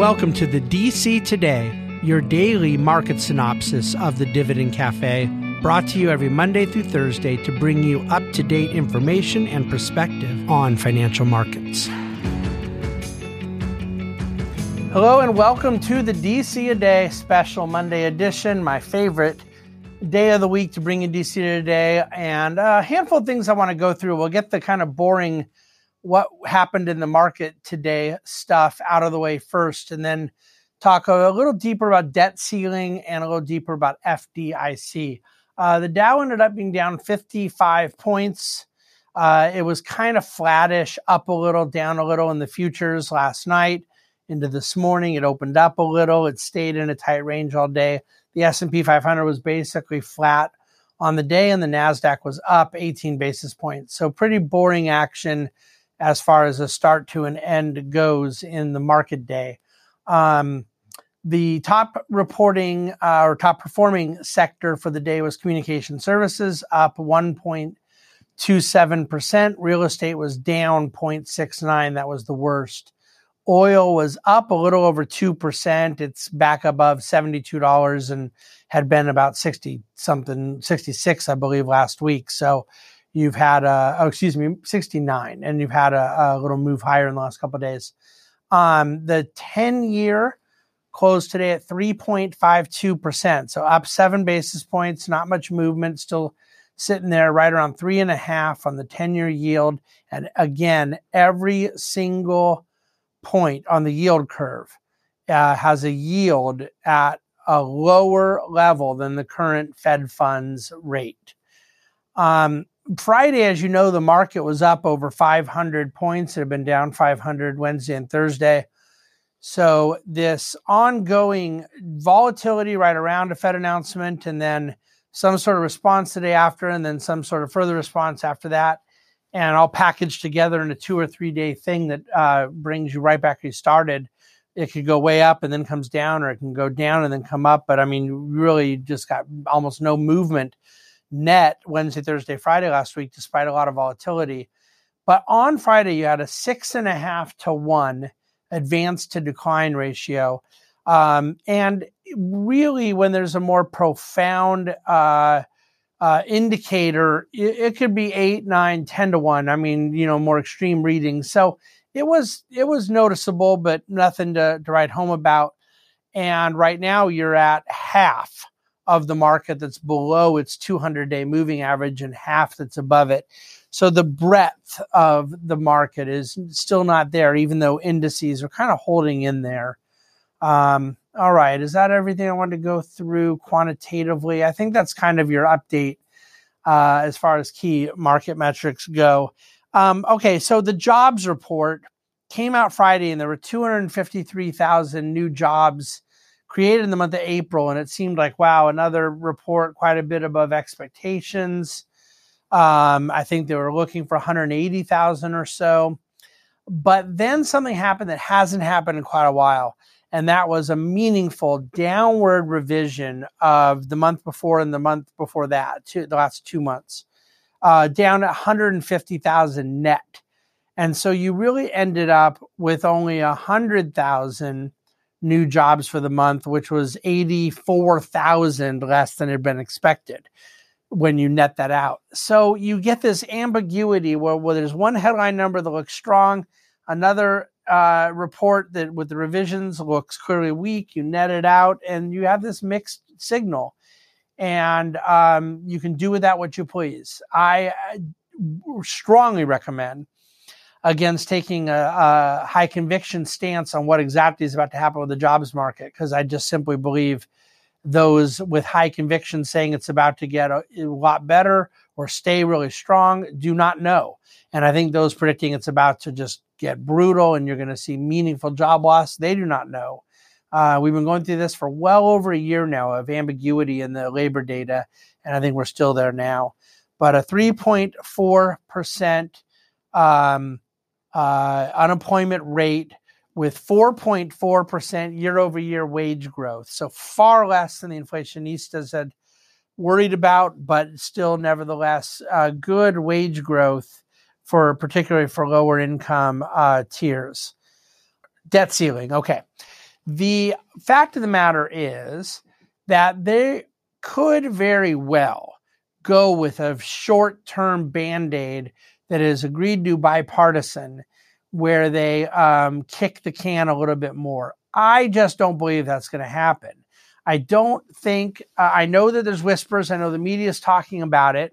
Welcome to the DC Today, your daily market synopsis of the Dividend Cafe, brought to you every Monday through Thursday to bring you up to date information and perspective on financial markets. Hello, and welcome to the DC Today special Monday edition, my favorite day of the week to bring you DC today, and a handful of things I want to go through. We'll get the kind of boring what happened in the market today stuff out of the way first, and then talk a little deeper about debt ceiling and a little deeper about FDIC. Uh, the Dow ended up being down 55 points. Uh, it was kind of flattish, up a little, down a little in the futures last night. Into this morning, it opened up a little. It stayed in a tight range all day. The S&P 500 was basically flat on the day, and the Nasdaq was up 18 basis points. So pretty boring action as far as a start to an end goes in the market day. Um, the top reporting uh, or top performing sector for the day was communication services, up 1.27%. Real estate was down 0.69. That was the worst. Oil was up a little over 2%. It's back above $72 and had been about 60 something, 66, I believe, last week. So You've had a, oh, excuse me, 69, and you've had a, a little move higher in the last couple days. Um, the 10 year closed today at 3.52%. So up seven basis points, not much movement, still sitting there right around three and a half on the 10 year yield. And again, every single point on the yield curve uh, has a yield at a lower level than the current Fed funds rate. Um, Friday, as you know, the market was up over 500 points. It had been down 500 Wednesday and Thursday. So, this ongoing volatility right around a Fed announcement, and then some sort of response the day after, and then some sort of further response after that, and all packaged together in a two or three day thing that uh, brings you right back where you started. It could go way up and then comes down, or it can go down and then come up. But I mean, really just got almost no movement net Wednesday, Thursday, Friday last week, despite a lot of volatility. But on Friday, you had a six and a half to one advance to decline ratio. Um, and really, when there's a more profound uh, uh, indicator, it, it, could be eight, nine, ten to one. I mean, you know, more extreme readings. So it was it was noticeable, but nothing to, to write home about. And right now, you're at half of the market that's below its 200 day moving average and half that's above it. So the breadth of the market is still not there, even though indices are kind of holding in there. Um, all right, is that everything I wanted to go through quantitatively? I think that's kind of your update uh, as far as key market metrics go. Um, okay, so the jobs report came out Friday, and there were 253,000 new jobs created in the month of April, and it seemed like wow, another report quite a bit above expectations. Um, I think they were looking for 180,000 or so, but then something happened that hasn't happened in quite a while, and that was a meaningful downward revision of the month before and the month before that, two, the last two months, uh, down at 150,000 net. And so you really ended up with only 100,000 new jobs for the month, which was 84,000 less than had been expected when you net that out. So you get this ambiguity where, where there's one headline number that looks strong, another uh, report that with the revisions looks clearly weak. You net it out, and you have this mixed signal. And um, you can do with that what you please. I strongly recommend against taking a, a, high conviction stance on what exactly is about to happen with the jobs market because I just simply believe those with high conviction saying it's about to get a, a, lot better or stay really strong do not know. And I think those predicting it's about to just get brutal and you're going to see meaningful job loss, they do not know. Uh, we've been going through this for well over a year now of ambiguity in the labor data, and I think we're still there now. But a 3.4% um, uh, unemployment rate with 4.4% year over year wage growth. So far less than the inflationistas had worried about, but still, nevertheless, uh, good wage growth for particularly for lower income uh, tiers. Debt ceiling. Okay. The fact of the matter is that they could very well go with a short term band aid that is agreed to bipartisan where they um, kick the can a little bit more. I just don't believe that's going to happen. I don't think, uh, I know that there's whispers, I know the media is talking about it,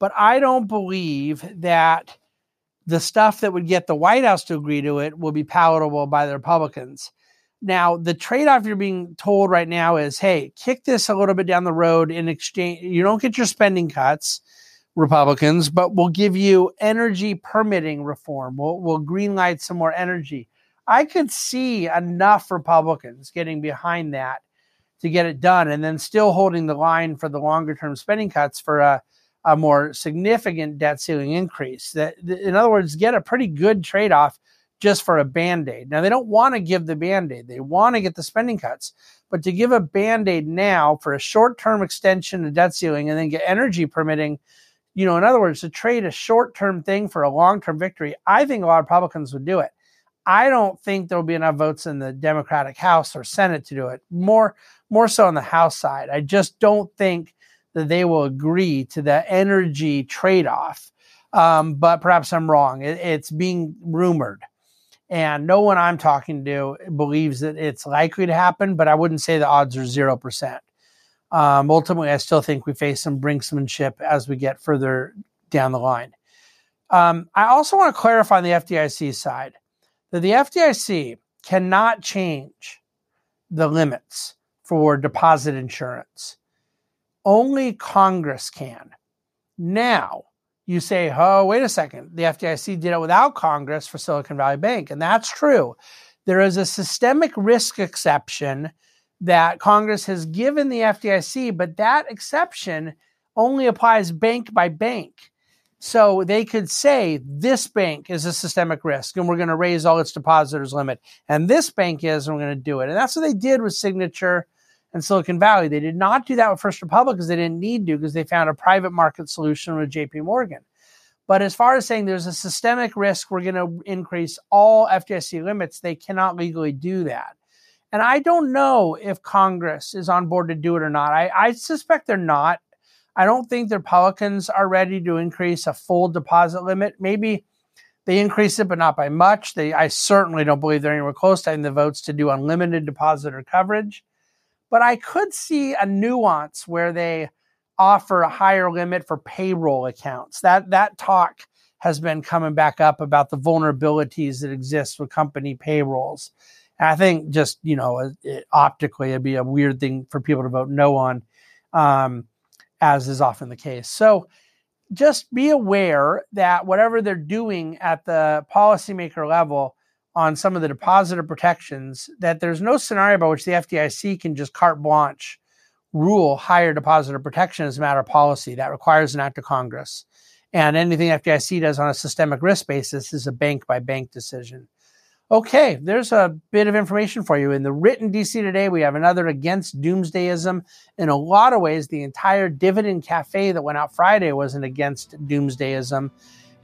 but I don't believe that the stuff that would get the White House to agree to it will be palatable by the Republicans. Now, the trade off you're being told right now is hey, kick this a little bit down the road in exchange. You don't get your spending cuts, Republicans, but we'll give you energy permitting reform. We'll, we'll greenlight some more energy. I could see enough Republicans getting behind that to get it done and then still holding the line for the longer term spending cuts for a, a more significant debt ceiling increase. That, in other words, get a pretty good trade off just for a band aid. Now, they don't want to give the band aid, they want to get the spending cuts. But to give a band aid now for a short term extension of debt ceiling and then get energy permitting, you know, in other words, to trade a short term thing for a long term victory, I think a lot of Republicans would do it. I don't think there'll be enough votes in the Democratic House or Senate to do it. More, more so on the House side. I just don't think that they will agree to the energy trade off. Um, but perhaps I'm wrong. It, it's being rumored. And no one I'm talking to believes that it's likely to happen, but I wouldn't say the odds are 0%. Um, ultimately, I still think we face some brinksmanship as we get further down the line. Um, I also want to clarify on the FDIC side that the FDIC cannot change the limits for deposit insurance. Only Congress can. Now, you say, oh, wait a second, the FDIC did it without Congress for Silicon Valley Bank. And that's true. There is a systemic risk exception that Congress has given the FDIC, but that exception only applies bank by bank. So they could say this bank is a systemic risk and we're going to raise all its depositors limit. And this bank is, and we're going to do it. And that's what they did with Signature and Silicon Valley. They did not do that with First Republic because they didn't need to because they found a private market solution with JP Morgan. But as far as saying there's a systemic risk, we're going to increase all FDIC limits, they cannot legally do that. And I don't know if Congress is on board to do it or not. I, I suspect they're not. I don't think the Republicans are ready to increase a full deposit limit. Maybe they increase it, but not by much. They, I certainly don't believe they're anywhere close to having the votes to do unlimited depositor coverage. But I could see a nuance where they offer a higher limit for payroll accounts. That that talk has been coming back up about the vulnerabilities that exist with company payrolls. I think just you know it, optically it'd be a weird thing for people to vote no on, um, as is often the case. So just be aware that whatever they're doing at the policymaker level on some of the depositor protections that there's no scenario by which the FDIC can just carte blanche rule higher depositor protection as a matter of policy. That requires an act of Congress. And anything FDIC does on a systemic risk basis is a bank by bank decision. Okay, there's a bit of information for you. In the written DC today, we have another against doomsdayism. In a lot of ways, the entire dividend cafe that went out Friday was an against doomsdayism.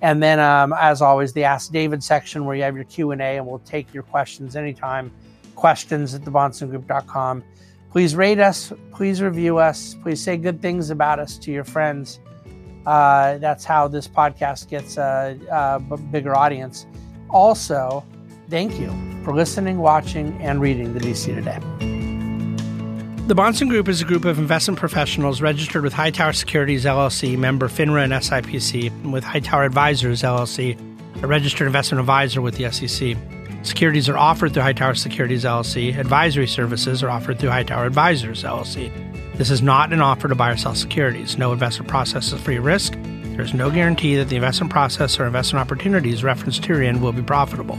And then, um, as always, the Ask David section where you have your Q&A and we'll take your questions anytime. Questions at thebahnsengroup.com. Please rate us. Please review us. Please say good things about us to your friends. Uh, that's how this podcast gets a, a bigger audience. Also, thank you for listening, watching, and reading the DC Today. The Bahnsen Group is a group of investment professionals registered with Hightower Securities LLC, member FINRA and SIPC, and with Hightower Advisors LLC, a registered investment advisor with the SEC. Securities are offered through Hightower Securities LLC. Advisory services are offered through Hightower Advisors LLC. This is not an offer to buy or sell securities. No investment process is free risk. There is no guarantee that the investment process or investment opportunities referenced herein will be profitable.